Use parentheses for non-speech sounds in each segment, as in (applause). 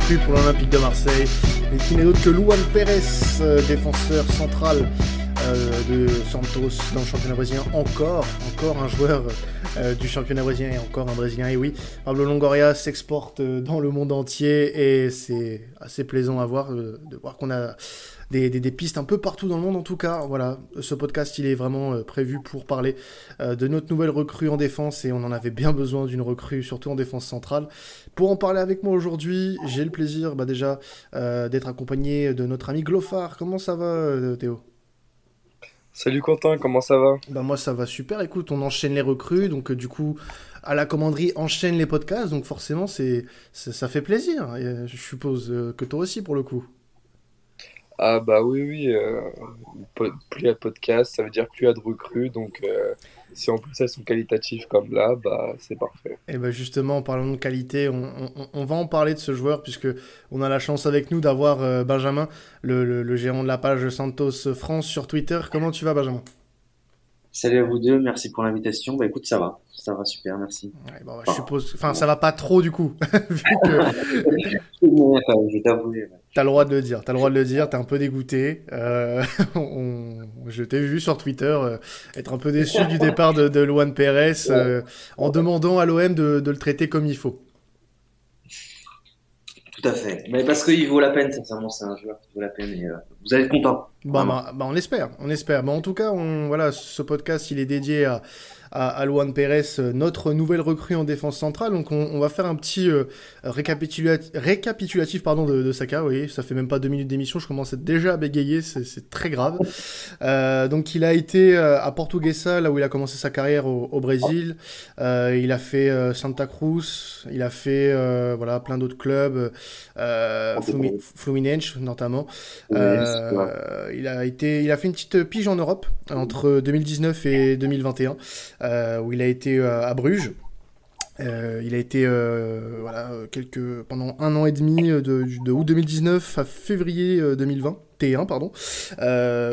recrue pour l'Olympique de Marseille, et qui n'est autre que Luan Pérez, euh, défenseur central euh, de Santos dans le championnat brésilien. Encore, encore un joueur euh, du championnat brésilien et encore un brésilien. Et oui, Pablo Longoria s'exporte dans le monde entier et c'est assez plaisant à voir de voir qu'on a des, pistes un peu partout dans le monde en tout cas. Voilà, ce podcast il est vraiment euh, prévu pour parler euh, de notre nouvelle recrue en défense et on en avait bien besoin d'une recrue, surtout en défense centrale. Pour en parler avec moi aujourd'hui, j'ai le plaisir bah, déjà euh, d'être accompagné de notre ami Glofar. Comment ça va Théo? Salut Quentin, comment ça va? Bah moi ça va super. Écoute, on enchaîne les recrues, donc du coup à la commanderie enchaîne les podcasts, donc forcément c'est ça fait plaisir. je suppose que toi aussi pour le coup. Ah bah oui, oui, euh, plus il y a de podcasts, ça veut dire plus il y a de recrues, donc euh, si en plus elles sont qualitatives comme là, bah c'est parfait. Et bah justement, en parlant de qualité, on, va en parler de ce joueur, puisque on a la chance avec nous d'avoir euh, Benjamin, le, le, gérant de la page Santos France sur Twitter. Comment tu vas Benjamin? Salut à vous deux, merci pour l'invitation. Bah écoute, ça va, ça va super, merci. bon, bah, je suppose, enfin, ça va pas trop du coup, (laughs) vu que. je t'avouer. T'as le droit de le dire, t'as le droit de le dire, t'es un peu dégoûté. Euh, (laughs) je t'ai vu sur Twitter euh, être un peu déçu du départ de, de Luan Pérez euh, en demandant à l'OM de, de le traiter comme il faut. Tout à fait. Mais parce qu'il vaut la peine, sincèrement, c'est un joueur qui vaut la peine et vous allez être content. Bah, bah, bah, on espère, on espère. En tout cas, on, voilà, ce podcast, il est dédié à, à, à Luan Pérez, euh, notre nouvelle recrue en défense centrale. Donc on, va faire un petit euh, récapitulatif, pardon, de, de Saka. Oui, ça fait même pas deux minutes d'émission, je commence déjà à bégayer, c'est très grave. Euh, donc il a été à Portuguesa, là où il a commencé sa carrière au, Brésil. il a fait Santa Cruz, il a fait voilà plein d'autres clubs, Fluminense notamment. il a été, il a fait une petite pige en Europe entre 2019 et 2021. Euh, où il a été euh, à Bruges. Euh, il a été voilà, quelques, pendant un an et demi, de, de août 2019 à février 2020. T1, pardon,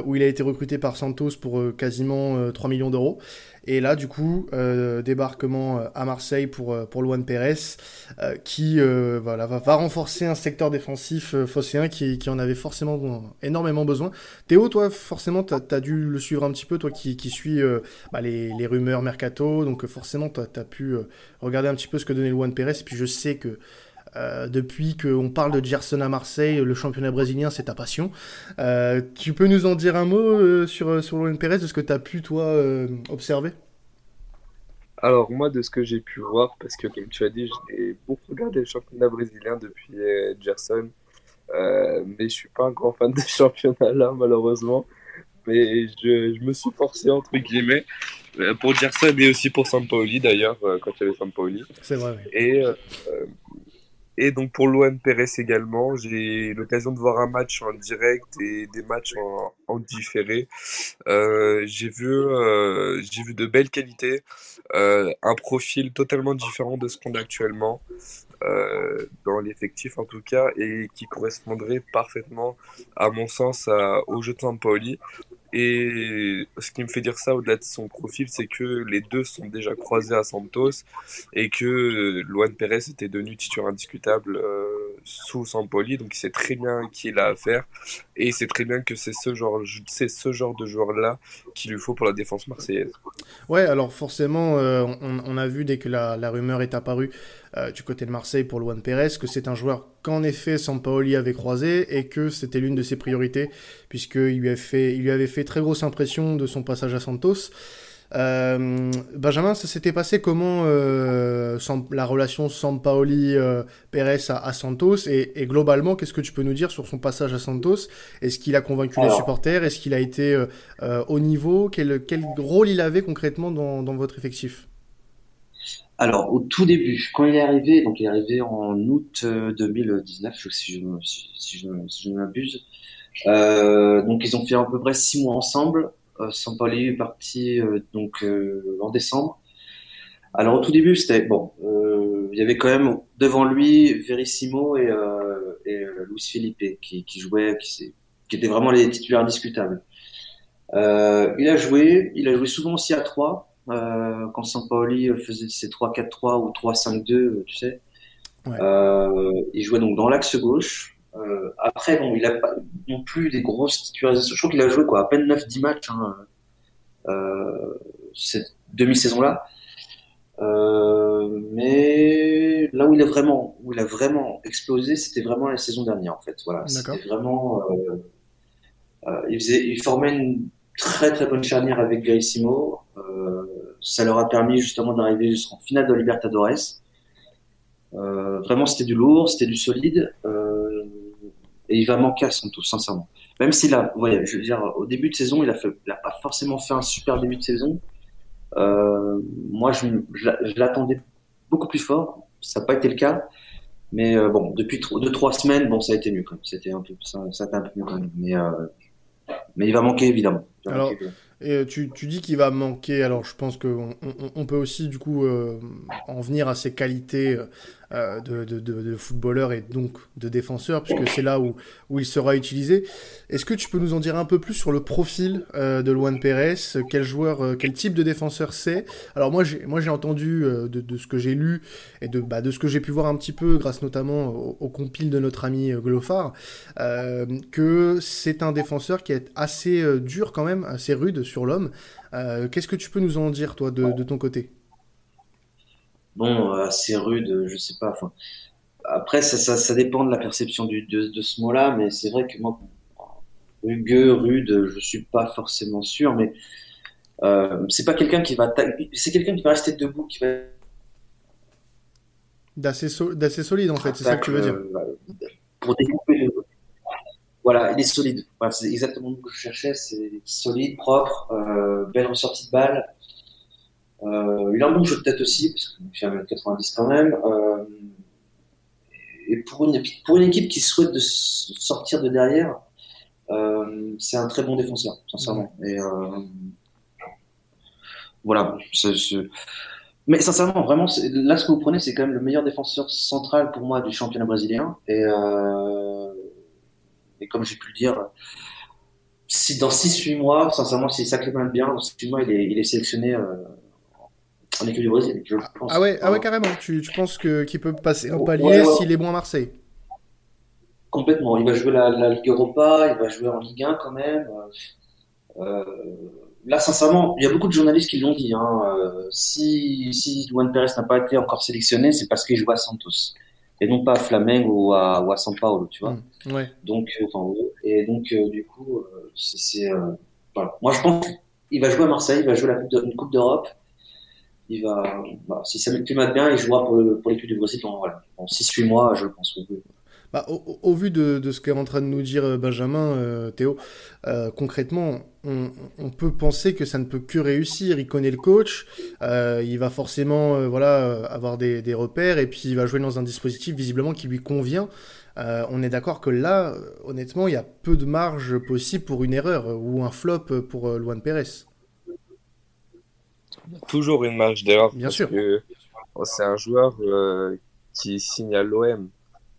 où il a été recruté par Santos pour quasiment 3 millions d'euros. Et là, du coup, euh, débarquement euh, à Marseille pour, euh, pour Luan Pérez, qui voilà, va, renforcer un secteur défensif phocéen qui, qui en avait forcément énormément besoin. Théo, toi, forcément, tu as, dû le suivre un petit peu, toi qui, qui suis bah, les, les, rumeurs mercato, donc forcément, tu as, pu regarder un petit peu ce que donnait Luan Pérez. Et puis je sais que euh, depuis qu'on parle de Gerson à Marseille, le championnat brésilien, c'est ta passion. Euh, tu peux nous en dire un mot euh, sur, sur Luan Pérez, de ce que tu as pu, toi, observer? Alors, moi, de ce que j'ai pu voir, parce que, comme tu as dit, j'ai beaucoup regardé le championnat brésilien depuis Gerson, mais je suis pas un grand fan de (laughs) championnat-là, malheureusement. Mais je, je, me suis forcé, entre guillemets, pour Gerson et aussi pour Sampaoli, d'ailleurs, quand il y avait Sampaoli. C'est vrai. Et et donc pour l'OM également, j'ai l'occasion de voir un match en direct et des matchs en, différé. Euh, j'ai vu, euh, j'ai vu de belles qualités, euh, un profil totalement différent de ce qu'on a actuellement dans l'effectif en tout cas, et qui correspondrait parfaitement, à mon sens, au jeu de Sampaoli. Et ce qui me fait dire ça au-delà de son profil, c'est que les deux sont déjà croisés à Santos et que Luan Pérez était devenu titulaire indiscutable euh, sous Sampoli, donc il sait très bien qui il a à faire et il sait très bien que c'est ce genre, de joueur-là qu'il lui faut pour la défense marseillaise. Ouais, alors forcément, euh, on, a vu dès que la, la rumeur est apparue euh, du côté de Marseille pour Luan Pérez que c'est un joueur qu'en effet Sampaoli avait croisé et que c'était l'une de ses priorités puisqu'il lui, fait, il lui avait fait très grosse impression de son passage à Santos. Euh, Benjamin, ça s'était passé comment euh, la relation Sampaoli-Pérez à, Santos? Et, globalement, qu'est-ce que tu peux nous dire sur son passage à Santos? Est-ce qu'il a convaincu les supporters? Est-ce qu'il a été au niveau? Quel, quel, rôle il avait concrètement dans, dans votre effectif? Alors, au tout début, quand il est arrivé, donc il est arrivé en août 2019, euh, si je, si, si je, m'abuse. Euh, donc, ils ont fait à peu près six mois ensemble. Euh, Sampoli est parti euh, donc euh, en décembre. Alors, au tout début, c'était bon. Euh, il y avait quand même devant lui Verissimo et, et Luis Felipe qui, qui jouaient, qui, qui étaient vraiment les titulaires indiscutables. il a joué, il a joué souvent aussi à trois. Euh, quand Sampaoli faisait ses 3-4-3 ou 3-5-2, tu sais. il jouait donc dans l'axe gauche. après, bon, il a pas non plus des grosses titularisations. Je crois qu'il a joué quoi, à peine 9-10 matchs hein, cette demi-saison-là. mais là où il a vraiment, où il a vraiment explosé, c'était vraiment la saison dernière en fait. Voilà, c'était vraiment. il, faisait, il formait une très très bonne charnière avec Garissimo. Ça leur a permis justement d'arriver jusqu'en finale de Libertadores. Euh, vraiment, c'était du lourd, c'était du solide. Euh, et il va manquer à Santos, sincèrement. Même s'il a, ouais, je veux dire, au début de saison, il a, fait, il a pas forcément fait un super début de saison. Euh, moi, je, je, l'attendais beaucoup plus fort. Ça n'a pas été le cas. Mais euh, bon, depuis deux trois semaines, bon, ça a été mieux quand même. C'était un peu, ça, ça a été un peu mieux quand même. Mais euh, mais il va manquer évidemment. Alors, et tu, tu dis qu'il va manquer. Alors, je pense qu'on on, on, peut aussi du coup euh, en venir à ses qualités euh, de, de, footballeur et donc de défenseur, puisque c'est là où, où il sera utilisé. Est-ce que tu peux nous en dire un peu plus sur le profil euh, de Luan Pérez? Quel joueur, euh, quel type de défenseur c'est? Alors moi, j'ai moi j'ai entendu de, ce que j'ai lu et de bah, de ce que j'ai pu voir un petit peu, grâce notamment au, au compil de notre ami Glofar, que c'est un défenseur qui est assez dur quand même, assez rude sur l'homme. Qu'est-ce que tu peux nous en dire, toi, de ton côté? Bon, assez rude, je sais pas. Enfin, après, ça, ça, ça, dépend de la perception du, de, de ce mot-là, mais c'est vrai que moi, rugueux, rude, je suis pas forcément sûr, mais euh, c'est pas quelqu'un qui va, c'est quelqu'un qui va rester debout, qui va d'assez so solide en fait, c'est ça que tu veux dire. Euh, pour découper le, voilà, il est solide. Voilà, c'est exactement ce que je cherchais. C'est solide, propre, euh, belle ressortie de balle. Euh, il a un bon jeu de tête aussi, parce qu'il fait 1m90 quand même. Euh, et pour une, pour une équipe qui souhaite de sortir de derrière, euh, c'est un très bon défenseur, sincèrement. Et euh, voilà. C Mais sincèrement, vraiment, là, ce que vous prenez, c'est quand même le meilleur défenseur central pour moi du championnat brésilien. Et euh, et comme j'ai pu le dire, si dans 6-8 mois, sincèrement, si ça bien, dans 6 mois, il est, il est sélectionné euh, en équipe du Brésil, je pense. Ah ouais, ah ouais carrément. Tu, tu penses qu'il peut passer un palier s'il est bon à Marseille? Complètement. Il va jouer la, la, Ligue Europa, il va jouer en Ligue 1 quand même. Euh, là, sincèrement, il y a beaucoup de journalistes qui l'ont dit. Hein, euh, si, si Juan Pérez n'a pas été encore sélectionné, c'est parce qu'il joue à Santos et non pas à Flamengo ou à, ou à São Paulo, tu vois. Mmh, ouais. Donc, euh, enfin, et donc, euh, du coup, c'est, voilà. Moi, je pense qu'il va jouer à Marseille, il va jouer la coupe de, une Coupe d'Europe. Il va, bah, si ça met bien, il jouera pour, pour l'équipe du Brésil voilà, en 6-8 mois, je pense. Bah, au, au, vu de, ce qu'est en train de nous dire euh, Benjamin, euh, Théo, euh, concrètement, on, peut penser que ça ne peut que réussir. Il connaît le coach, il va forcément voilà, avoir des, des, repères et puis il va jouer dans un dispositif visiblement qui lui convient. on est d'accord que là, honnêtement, il y a peu de marge possible pour une erreur ou un flop pour Luan Pérez. Toujours une marge d'erreur. Bien sûr. C'est un joueur qui signe à l'OM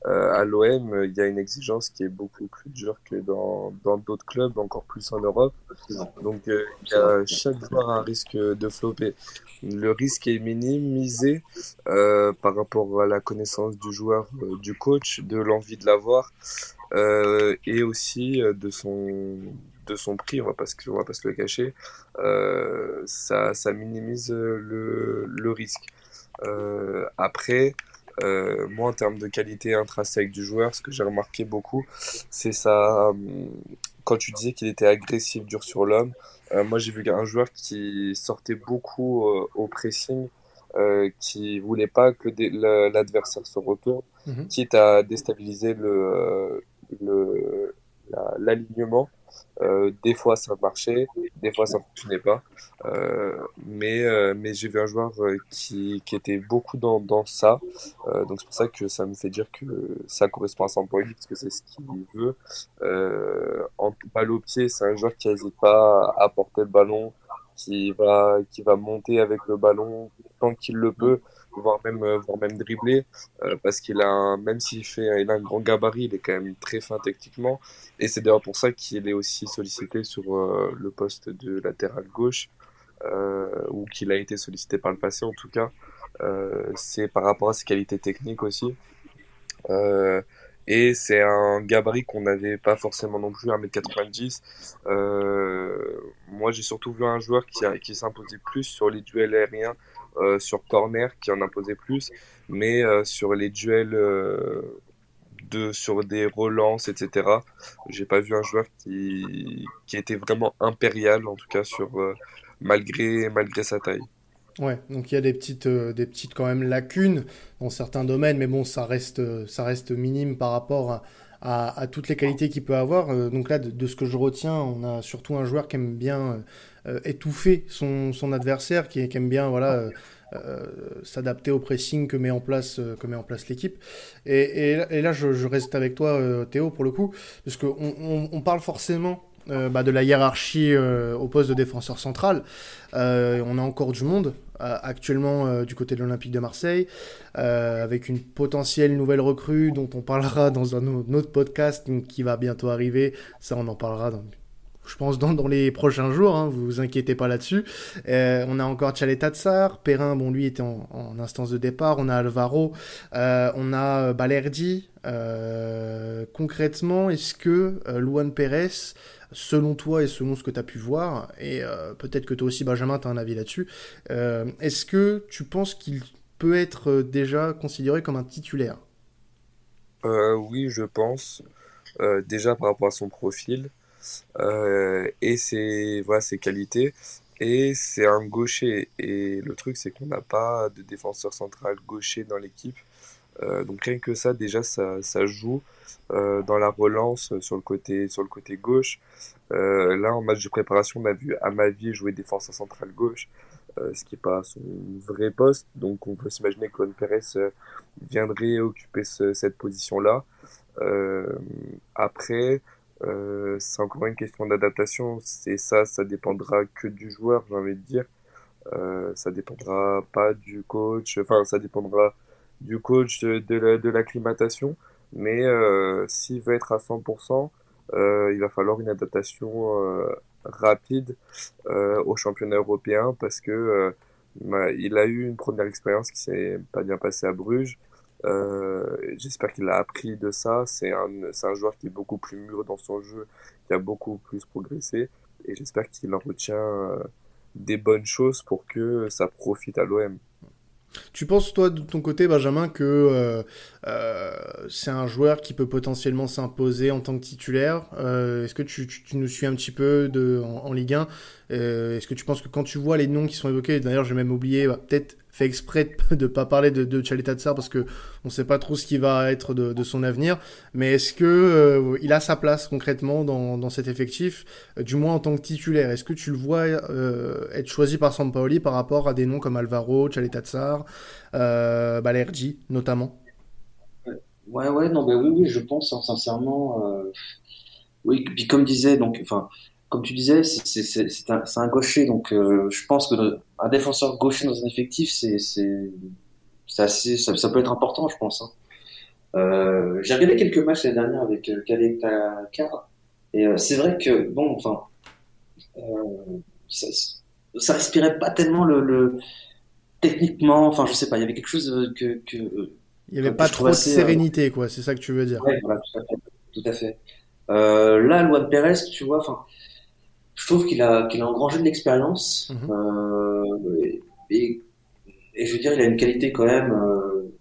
euh, à l'OM, il y a une exigence qui est beaucoup plus dure que dans d'autres clubs, encore plus en Europe. Donc, euh, il y a chaque joueur a un risque de flopper. Le risque est minimisé euh, par rapport à la connaissance du joueur, euh, du coach, de l'envie de l'avoir euh, et aussi de son de son prix. On va pas se, on va pas se le cacher. ça, ça minimise le, le risque. après. Euh, moi, en termes de qualité intrinsèque du joueur, ce que j'ai remarqué beaucoup, c'est ça. Euh, quand tu disais qu'il était agressif, dur sur l'homme, euh, moi j'ai vu un joueur qui sortait beaucoup au pressing, qui voulait pas que l'adversaire se retourne, mhm. quitte à déstabiliser le l'alignement. Euh, des fois ça marchait, des fois ça fonctionnait pas. Euh, mais euh, mais j'ai vu un joueur euh, qui, qui était beaucoup dans, dans ça. Euh, donc c'est pour ça que ça me fait dire que ça correspond à Sampaoli parce que c'est ce qu'il veut. en balle au pied, c'est un joueur qui n'hésite pas à porter le ballon, qui va qui va monter avec le ballon tant qu'il le peut voire même, euh, voire même dribbler, euh, parce qu'il a, un, même s'il fait, il a un grand gabarit, il est quand même très fin techniquement, et c'est d'ailleurs pour ça qu'il est aussi sollicité sur euh, le poste de latéral gauche, ou qu'il a été sollicité par le passé en tout cas. c'est par rapport à ses qualités techniques aussi. et c'est un gabarit qu'on n'avait pas forcément non plus, 1m90. moi, j'ai surtout vu un joueur qui, qui s'imposait plus sur les duels aériens, sur corner, qui en imposait plus, mais sur les duels de, sur des relances, etc. J'ai pas vu un joueur qui, qui était vraiment impérial, en tout cas, sur, euh, malgré, malgré sa taille. Ouais, donc il y a des petites, euh, des petites quand même lacunes dans certains domaines, mais bon, ça reste, ça reste minime par rapport à, toutes les qualités qu'il peut avoir. Euh, donc là, de, ce que je retiens, on a surtout un joueur qui aime bien étouffer son, adversaire, qui, aime bien voilà, euh, s'adapter au pressing que met en place, euh, que met en place l'équipe. Et, là, je, reste avec toi, euh, Théo, pour le coup, parce qu'on on, on parle forcément bah, de la hiérarchie au poste de défenseur central. on a encore du monde actuellement du côté de l'Olympique de Marseille, avec une potentielle nouvelle recrue dont on parlera dans un autre podcast qui va bientôt arriver. Ça, on en parlera dans je pense, dans, dans les prochains jours. Hein, vous vous inquiétez pas là-dessus. Euh, on a encore Tchaleta Tsar. Perrin, bon, lui était en, instance de départ. On a Alvaro. Euh, on a Balerdi. Euh, concrètement, est-ce que Luan Pérez, selon toi et selon ce que tu as pu voir, et peut-être que toi aussi, Benjamin, tu as un avis là-dessus, est-ce que tu penses qu'il peut être déjà considéré comme un titulaire? Oui, je pense. déjà par rapport à son profil. Euh, et ses, voilà, ses qualités. Et c'est un gaucher. Et le truc, c'est qu'on n'a pas de défenseur central gaucher dans l'équipe. Euh, donc rien que ça, déjà, ça, ça joue euh, dans la relance sur le côté, sur le côté gauche. là, en match de préparation, on a vu Amavi jouer défenseur central gauche, ce qui n'est pas son vrai poste. Donc on peut s'imaginer que Pérez viendrait occuper cette position-là. après, euh, c'est encore une question d'adaptation. C'est ça, ça dépendra que du joueur, j'ai envie de dire. Euh, ça dépendra pas du coach, enfin, ça dépendra du coach de, de l'acclimatation. Mais euh, s'il veut être à 100%, euh, il va falloir une adaptation euh, rapide euh, au championnat européen parce que il a eu une première expérience qui s'est pas bien passée à Bruges. Euh, j'espère qu'il a appris de ça. C'est un, un joueur qui est beaucoup plus mûr dans son jeu, qui a beaucoup plus progressé. Et j'espère qu'il en retient euh, des bonnes choses pour que ça profite à l'OM. Tu penses, toi, de ton côté, Benjamin, que euh, c'est un joueur qui peut potentiellement s'imposer en tant que titulaire? Est-ce que tu, tu, nous suis un petit peu de, en, Ligue 1 Est-ce que tu penses que quand tu vois les noms qui sont évoqués, d'ailleurs, j'ai même oublié, bah, peut-être fait exprès de ne pas parler de, de Tsar parce que on sait pas trop ce qui va être de, son avenir, mais est-ce que il a sa place concrètement dans, dans cet effectif, du moins en tant que titulaire? Est-ce que tu le vois être choisi par Sampaoli par rapport à des noms comme Alvaro, Tsar euh, notamment? Ouais, ouais, non, mais oui, oui, je pense hein, sincèrement. Euh, oui, puis comme disait, donc, enfin, comme tu disais, c'est un, un, gaucher, donc euh, je pense que un défenseur gaucher dans un effectif, c'est assez, ça, ça, peut être important, je pense. Hein. Euh, J'ai regardé quelques matchs l'année dernière avec euh, Takar, et euh, c'est vrai que bon, enfin, ça, ça respirait pas tellement le, le techniquement, enfin, je sais pas, il y avait quelque chose que. que il n'y avait pas trop de sérénité, quoi, c'est ça que tu veux dire. Ouais, voilà, tout à fait. Tout à fait. Là, Luan Pérez, tu vois, enfin, je trouve qu'il a, qu'il a engrangé de l'expérience. Mhm. euh, et, et, je veux dire, il a une qualité quand même euh,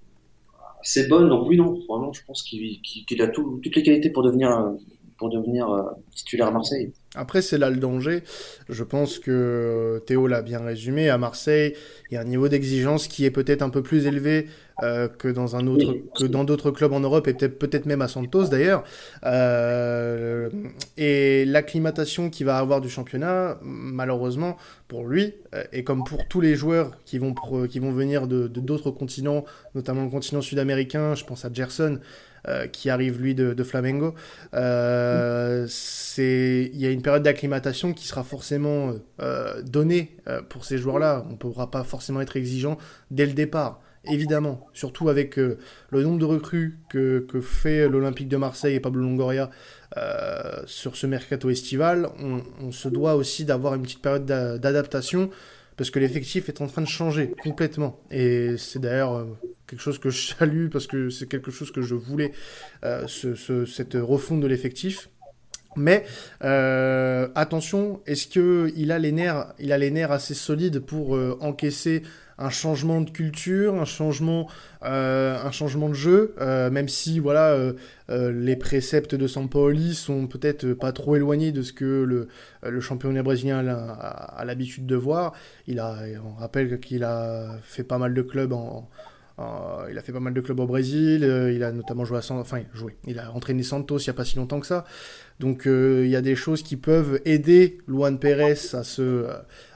assez bonne. Donc, oui, non, vraiment, je pense qu'il, qu'il a tout, toutes les qualités pour devenir, pour devenir titulaire à Marseille. Après, c'est là le danger. Je pense que Théo l'a bien résumé. À Marseille, il y a un niveau d'exigence qui est peut-être un peu plus élevé euh, que dans un autre, que dans d'autres clubs en Europe et peut-être peut-être même à Santos d'ailleurs. Euh, et l'acclimatation qu'il va avoir du championnat, malheureusement pour lui euh, et comme pour tous les joueurs qui vont qui vont venir de d'autres continents, notamment le continent sud-américain, je pense à Gerson. Qui arrive lui de, Flamengo. c'est il y a une période d'acclimatation qui sera forcément donnée pour ces joueurs-là. On ne pourra pas forcément être exigeant dès le départ évidemment, surtout avec euh, le nombre de recrues que, fait l'Olympique de Marseille et Pablo Longoria euh, sur ce mercato estival, on, se doit aussi d'avoir une petite période d'adaptation parce que l'effectif est en train de changer complètement. Et c'est d'ailleurs euh, quelque chose que je salue parce que c'est quelque chose que je voulais, ce, cette refonte de l'effectif. Mais euh, attention, est-ce que il a les nerfs, il a les nerfs assez solides pour euh, encaisser un changement de culture, un changement, euh, un changement de jeu, même si voilà les préceptes de Sampaoli sont peut-être pas trop éloignés de ce que le, le championnat brésilien a, l'habitude de voir. Il a, on rappelle qu'il a fait pas mal de clubs en, il a fait pas mal de clubs au Brésil, il a notamment joué à enfin joué, il a entraîné Santos il n'y a pas si longtemps que ça. Donc euh, il y a des choses qui peuvent aider Luan Pérez à se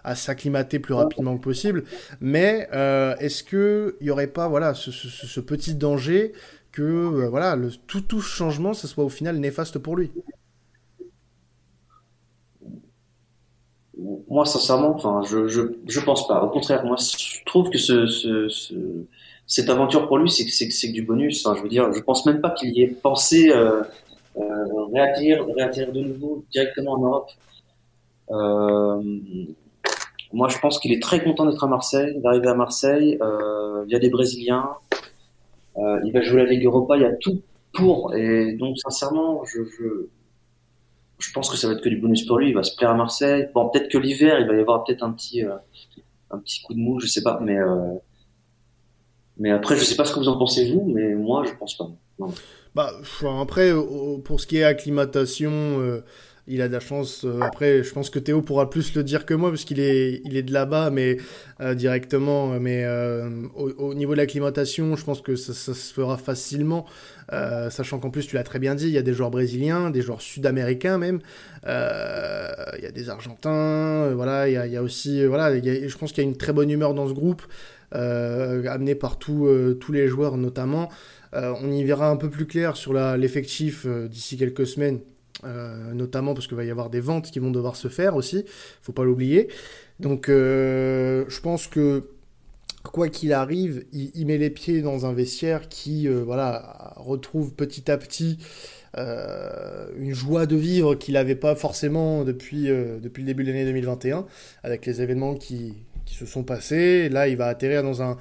à s'acclimater plus rapidement que possible. Mais euh, est-ce que il y aurait pas voilà ce, petit danger que euh, voilà le, tout tout changement ce soit au final néfaste pour lui? Moi sincèrement, enfin je, je je pense pas. Au contraire, moi je trouve que ce, ce, cette aventure pour lui c'est c'est du bonus. Je veux dire, je pense même pas qu'il y ait pensé. Euh, réatterrir de nouveau directement en Europe. Euh, moi, je pense qu'il est très content d'être à Marseille, d'arriver à Marseille. Euh, il y a des Brésiliens. Euh, il va jouer la Ligue Europa. Il y a tout pour. Et donc, sincèrement, je, je, je, pense que ça va être que du bonus pour lui. Il va se plaire à Marseille. Bon, peut-être que l'hiver, il va y avoir peut-être un petit, euh, un petit coup de mou, je sais pas. Mais, euh, mais après, je sais pas ce que vous en pensez vous, mais moi, je pense pas. Non. Bah, après, pour ce qui est acclimatation, euh, il a de la chance. Euh, après, je pense que Théo pourra plus le dire que moi, parce qu'il est, de là-bas, mais euh, directement. Mais au, niveau de l'acclimatation, je pense que ça, se fera facilement, sachant qu'en plus, tu l'as très bien dit, il y a des joueurs brésiliens, des joueurs sud-américains même. il y a des Argentins, voilà. Il y a, aussi, je pense qu'il y a une très bonne humeur dans ce groupe, amené par tous les joueurs notamment. Euh, on y verra un peu plus clair sur l'effectif euh, d'ici quelques semaines, euh, notamment parce qu'il va y avoir des ventes qui vont devoir se faire aussi, faut pas l'oublier. Donc je pense que quoi qu'il arrive, il, met les pieds dans un vestiaire qui voilà, retrouve petit à petit une joie de vivre qu'il n'avait pas forcément depuis, depuis le début de l'année 2021, avec les événements qui, qui, se sont passés. Là, il va atterrir dans un,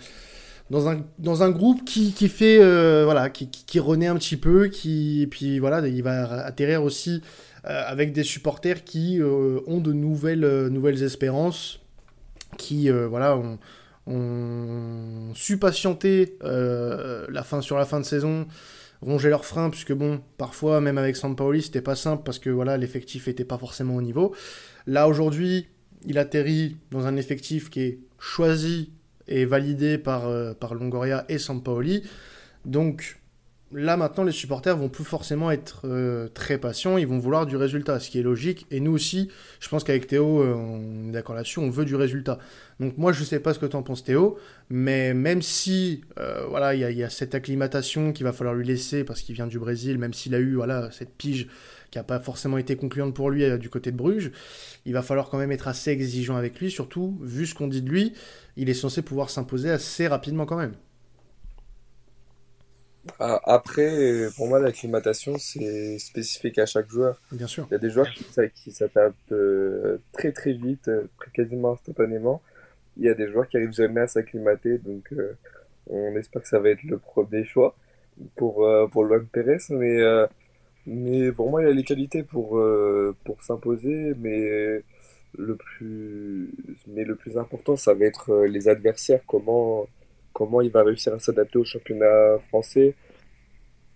dans un, dans un groupe qui, qui fait euh, voilà qui, qui, renaît un petit peu qui et puis voilà il va atterrir aussi euh, avec des supporters qui euh, ont de nouvelles nouvelles espérances qui voilà ont, su patienter la fin sur la fin de saison ronger leurs freins puisque bon parfois même avec Sampaoli c'était pas simple parce que voilà l'effectif était pas forcément au niveau. Là aujourd'hui il atterrit dans un effectif qui est choisi validé par, euh, par Longoria et Sampaoli. Donc là maintenant les supporters vont plus forcément être euh, très patients, ils vont vouloir du résultat, ce qui est logique. Et nous aussi, je pense qu'avec Théo, euh, on est d'accord là-dessus, on veut du résultat. Donc moi je sais pas ce que tu en penses Théo, mais même si voilà il y, y, a cette acclimatation qu'il va falloir lui laisser parce qu'il vient du Brésil, même s'il a eu voilà cette pige qui n'a pas forcément été concluante pour lui du côté de Bruges, il va falloir quand même être assez exigeant avec lui, surtout vu ce qu'on dit de lui il est censé pouvoir s'imposer assez rapidement quand même. Après, pour moi, l'acclimatation, c'est spécifique à chaque joueur. Bien sûr. Il y a des joueurs qui, s'adaptent euh, très très vite, euh, quasiment instantanément. Il y a des joueurs qui arrivent jamais à s'acclimater, donc euh, on espère que ça va être le premier choix pour, pour Luan Pérez. Mais, mais pour moi, il a les qualités pour, pour s'imposer, mais le plus, mais le plus important, ça va être euh, les adversaires, comment, comment il va réussir à s'adapter au championnat français,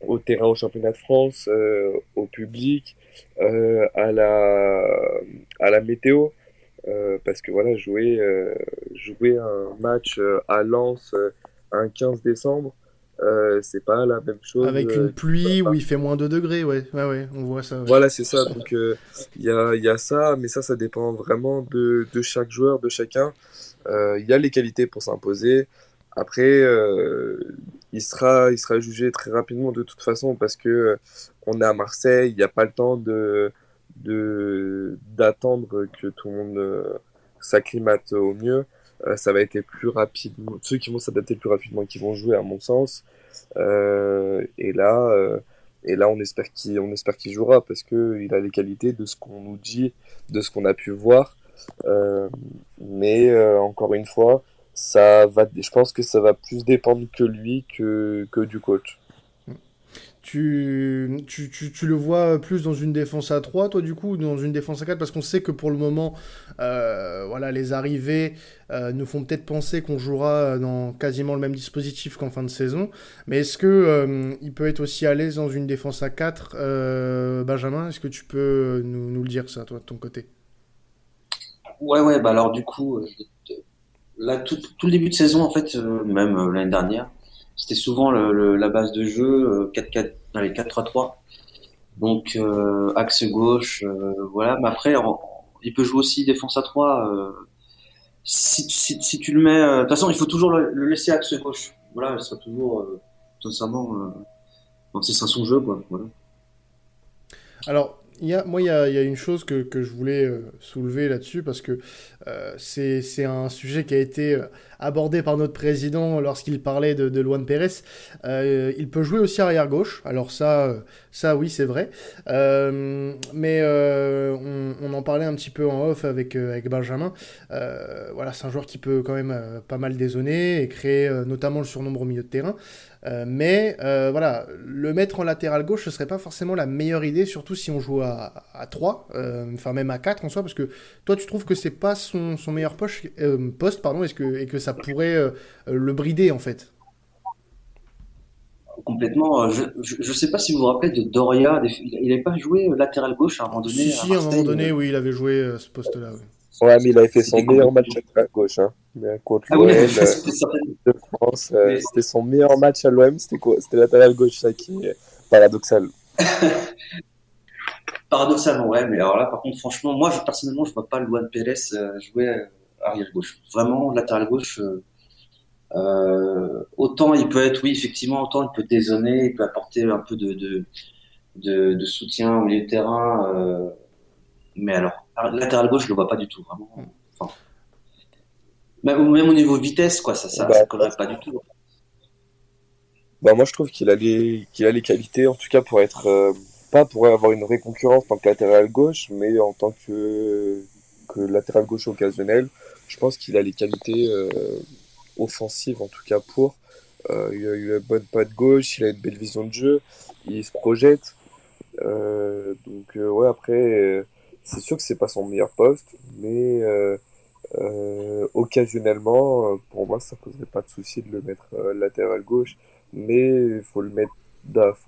au terrain au championnat de France, euh, au public, euh, à, la, à la météo. parce que voilà, jouer, jouer un match à Lens un 15 décembre, euh, c'est pas la même chose. Avec une euh, pluie où il fait moins de degrés, ouais, ouais, ouais, on voit ça. Voilà, c'est ça. Donc il euh, y, a, y, a, ça, mais ça, ça dépend vraiment de, de chaque joueur, de chacun. Il y a les qualités pour s'imposer. Après, il sera, il sera jugé très rapidement de toute façon parce que on est à Marseille, il n'y a pas le temps de d'attendre que tout le monde s'acclimate au mieux. Euh, ça va être plus rapidement, ceux qui vont s'adapter plus rapidement, qui vont jouer à mon sens. Euh, et là, euh, et là, on espère qu'il, on espère qu'il jouera parce que il a les qualités de ce qu'on nous dit, de ce qu'on a pu voir. mais encore une fois, ça va, je pense que ça va plus dépendre que lui que, que du coach. Tu, tu, tu, le vois plus dans une défense à 3, toi, du coup, ou dans une défense à 4 Parce qu'on sait que pour le moment, euh, voilà, les arrivées euh, nous font peut-être penser qu'on jouera dans quasiment le même dispositif qu'en fin de saison. Mais est-ce que euh, il peut être aussi à l'aise dans une défense à 4 Benjamin, est-ce que tu peux nous, nous, le dire, ça, toi, de ton côté? Ouais, ouais, bah alors, du coup, là, tout, tout, le début de saison, en fait, même l'année dernière, c'était souvent le, la base de jeu 4-4 dans les 4-3-3. Donc euh, axe gauche, euh, voilà. Mais après, il peut jouer aussi défense à 3. Euh, si, si, si, tu le mets, de toute façon, il faut toujours le, laisser axe gauche. Voilà, il sera toujours, sincèrement, c'est ça son jeu, quoi. Voilà. Alors, moi, il y a, une chose que, je voulais euh, soulever là-dessus parce que euh, c'est un sujet qui a été euh, abordé par notre président lorsqu'il parlait de, de Luan Pérez. il peut jouer aussi arrière gauche. Alors ça, ça oui, c'est vrai. mais on, en parlait un petit peu en off avec, avec Benjamin. voilà, c'est un joueur qui peut quand même pas mal dézonner et créer notamment le surnombre au milieu de terrain. Euh, mais euh, voilà, le mettre en latéral gauche, ce serait pas forcément la meilleure idée, surtout si on joue à, à 3, euh, enfin même à 4 en soi, parce que toi tu trouves que c'est pas son, son meilleur poche, poste pardon, est-ce que, et que ça pourrait le brider en fait Complètement. Je, je, sais pas si vous vous rappelez de Doria, il n'avait pas joué latéral gauche à un moment donné. Si, si à, un moment donné, oui, il avait joué ce poste-là. Oui. Ouais, mais il avait fait son meilleur match à gauche. Hein. Mais contre ah l'OM euh, de France, euh, c'était son meilleur match à l'OM. C'était quoi? C'était latéral gauche, ça qui est paradoxal. (laughs) Paradoxalement, ouais. Mais alors là, par contre, franchement, moi, je, personnellement, je vois pas Luan Pérez euh, jouer arrière gauche. Vraiment, latéral gauche. autant il peut être, oui, effectivement, autant il peut dézonner, il peut apporter un peu de, de, de, de soutien au milieu de terrain. mais alors, latéral gauche, je le vois pas du tout, vraiment. Enfin, même, même, au niveau vitesse, quoi, ça, ça, bah, pas du tout. Bah, moi, je trouve qu'il a les, qu'il a les qualités, en tout cas, pour être, euh, pas pour avoir une vraie concurrence en tant que latéral gauche, mais en tant que, que latéral gauche occasionnel. Je pense qu'il a les qualités euh, offensives, en tout cas, pour. Euh, il, a, une bonne patte gauche, il a une belle vision de jeu, il se projette. donc, ouais, après c'est sûr que c'est pas son meilleur poste, mais euh, euh, occasionnellement, euh, pour moi, ça poserait pas de souci de le mettre latéral gauche, mais il faut le mettre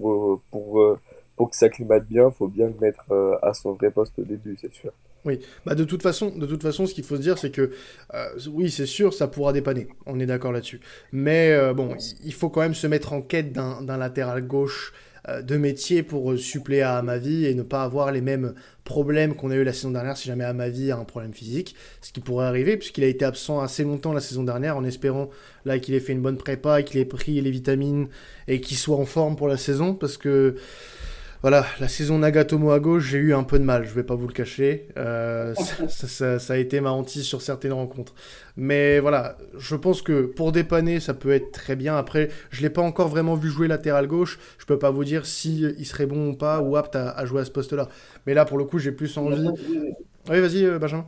pour pour que ça climate bien, faut bien le mettre à son vrai poste au début, c'est sûr. Oui, bah de toute façon, de toute façon, ce qu'il faut se dire, c'est que oui, c'est sûr, ça pourra dépanner. On est d'accord là-dessus. Mais bon, il faut quand même se mettre en quête d'un latéral gauche de métier pour euh, suppléer à Amavi et ne pas avoir les mêmes problèmes qu'on a eu la saison dernière si jamais Amavi a un problème physique, ce qui pourrait arriver puisqu'il a été absent assez longtemps la saison dernière en espérant là qu'il ait fait une bonne prépa, qu'il ait pris les vitamines et qu'il soit en forme pour la saison parce que voilà, la saison Nagatomo à gauche, j'ai eu un peu de mal, je vais pas vous le cacher. Euh, (laughs) ça, a été ma hantise sur certaines rencontres. Mais voilà, je pense que pour dépanner, ça peut être très bien. Après, je l'ai pas encore vraiment vu jouer latéral gauche. Je peux pas vous dire si il serait bon ou pas, ou apte à, jouer à ce poste-là. Mais là, pour le coup, j'ai plus envie. Oui, vas-y, euh, Benjamin.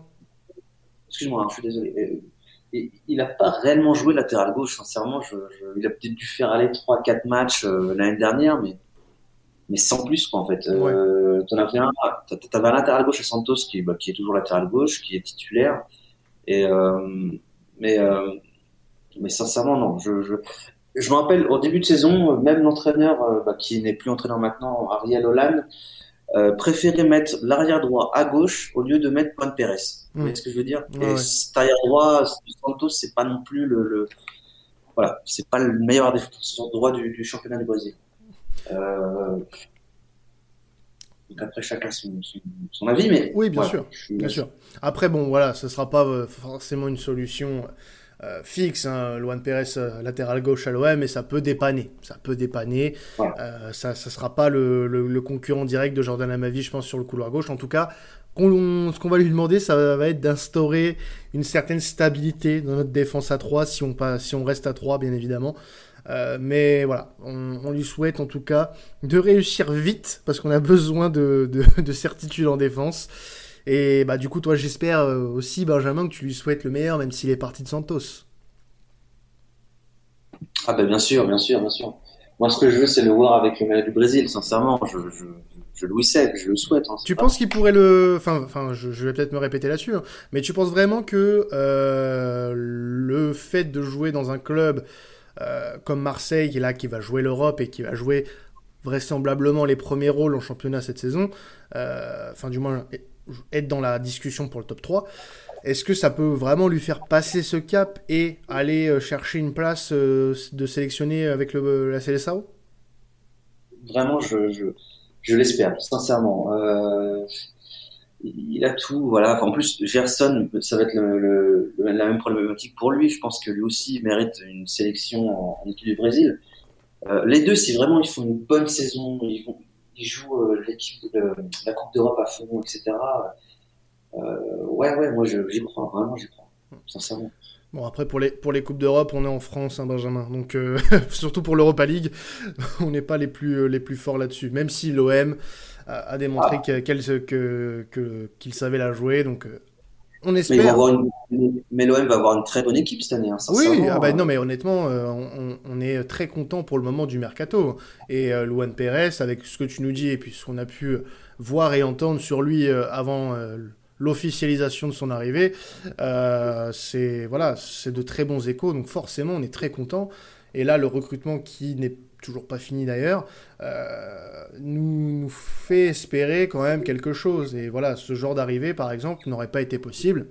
Excuse-moi, hein, je suis désolé. Euh, il n'a pas réellement joué latéral gauche, sincèrement. il a peut-être dû faire aller 3-4 matchs l'année dernière, mais mais sans plus quoi en fait. Euh, t'en avais un, t'avais un latéral gauche à Santos qui, bah, qui est toujours latéral gauche, qui est titulaire. Et euh, mais euh, mais sincèrement non, je, je je me rappelle au début de saison, même l'entraîneur euh, bah, qui n'est plus entraîneur maintenant, Ariel Hollande, euh, préférait mettre l'arrière droit à gauche au lieu de mettre Juan Pérez. Vous voyez hmm. ce que je veux dire? Et cet arrière droit, Santos, c'est pas non plus le, le voilà, c'est pas le meilleur défenseur droit du, du championnat du Brésil. Euh, après, chacun son, son, avis, mais. Oui, bien sûr. Bien sûr. Après, bon, voilà, ce sera pas euh, forcément une solution euh, fixe. Hein, Luan Pérez latéral gauche à l'OM, mais ça peut dépanner. Ça peut dépanner. ça ne sera pas le, le, concurrent direct de Jordan Amavi, je pense, sur le couloir gauche. En tout cas, ce qu'on va lui demander, ça va être d'instaurer une certaine stabilité dans notre défense à 3, si on, si on reste à 3, bien évidemment. Euh, mais voilà, on, lui souhaite en tout cas de réussir vite parce qu'on a besoin de, (laughs) de, certitude en défense. Et bah du coup, toi, j'espère euh, aussi, Benjamin, que tu lui souhaites le meilleur, même s'il est parti de Santos. Ah ben bien sûr, bien sûr, bien sûr. Moi, ce que je veux, c'est le voir avec le maillot du Brésil, sincèrement. Je, je, je le sais, je le souhaite. Hein, tu penses qu'il pourrait le... Enfin, enfin je, vais peut-être me répéter là-dessus, hein, mais tu penses vraiment que euh, le fait de jouer dans un club comme Marseille, qui est là, qui va jouer l'Europe et qui va jouer vraisemblablement les premiers rôles en championnat cette saison, euh, enfin du moins être dans la discussion pour le top 3, est-ce que ça peut vraiment lui faire passer ce cap et aller euh, chercher une place euh, de sélectionner avec le, la CLSAO Vraiment, je, je, je l'espère, sincèrement. Euh, il a tout, voilà. en plus, Gerson, ça va être le, la même problématique pour lui. Je pense que lui aussi mérite une sélection en, équipe du Brésil. Euh, les deux, si vraiment ils font une bonne saison, ils, jouent l'équipe de la Coupe d'Europe à fond, etc. Euh, ouais, ouais, moi j'y crois, vraiment j'y crois, sincèrement. Bon, après, pour les, pour les Coupes d'Europe, on est en France, hein, Benjamin. Donc, euh, (laughs) surtout pour l'Europa League, (laughs) on n'est pas les plus, euh, les plus forts là-dessus. Même si l'OM a, démontré ah. qu'il que, qu'il savait la jouer. Donc, on espère. Mais, l'OM va avoir une très bonne équipe cette année. Hein, oui, ah bah, non, mais honnêtement, on, on, est très content pour le moment du mercato. Et Luan Pérez, avec ce que tu nous dis et puis ce qu'on a pu voir et entendre sur lui avant l'officialisation de son arrivée. Euh, c'est voilà, c'est de très bons échos, donc forcément on est très content. Et là, le recrutement qui n'est toujours pas fini d'ailleurs, euh, nous, nous, fait espérer quand même quelque chose. Et voilà, ce genre d'arrivée, par exemple, n'aurait pas été possible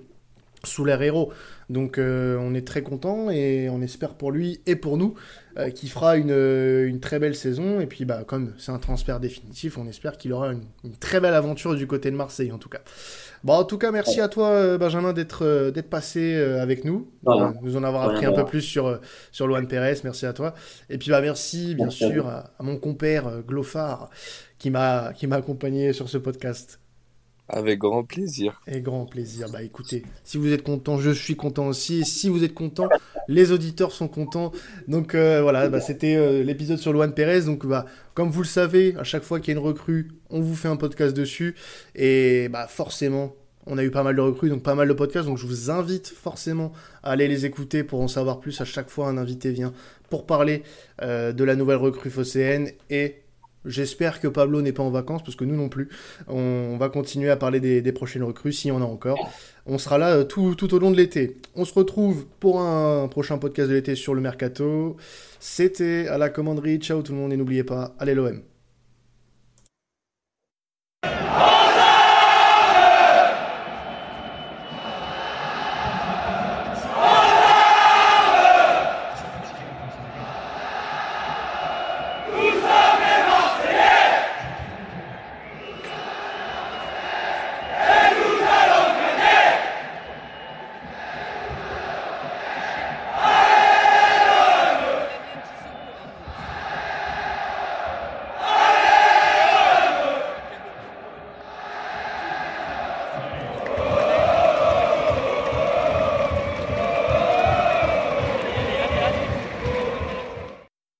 sous l'ère héros. Donc euh, on est très content et on espère pour lui et pour nous euh, qu'il fera une, une, très belle saison. Et puis bah, comme c'est un transfert définitif, on espère qu'il aura une, une, très belle aventure du côté de Marseille en tout cas. Bon, en tout cas, merci à toi, euh, Benjamin, d'être euh, d'être passé euh, avec nous, nous en avoir appris un peu plus sur sur Luan Pérez. Merci à toi. Et puis, bah, merci bien sûr à, mon compère Glofar qui m'a qui m'a accompagné sur ce podcast. Avec grand plaisir. Et grand plaisir. Bah écoutez, si vous êtes content, je suis content aussi. Et si vous êtes content, les auditeurs sont contents. Donc voilà, bah, c'était l'épisode sur Luan Pérez. Donc bah, comme vous le savez, à chaque fois qu'il y a une recrue, on vous fait un podcast dessus. Et bah forcément, on a eu pas mal de recrues, donc pas mal de podcasts. Donc je vous invite forcément à aller les écouter pour en savoir plus. À chaque fois, un invité vient pour parler euh, de la nouvelle recrue phocéenne et J'espère que Pablo n'est pas en vacances, parce que nous non plus. On va continuer à parler des, prochaines recrues, s'il y en a encore. On sera là euh, tout, tout au long de l'été. On se retrouve pour un prochain podcast de l'été sur le Mercato. C'était à la commanderie. Ciao tout le monde et n'oubliez pas, allez l'OM.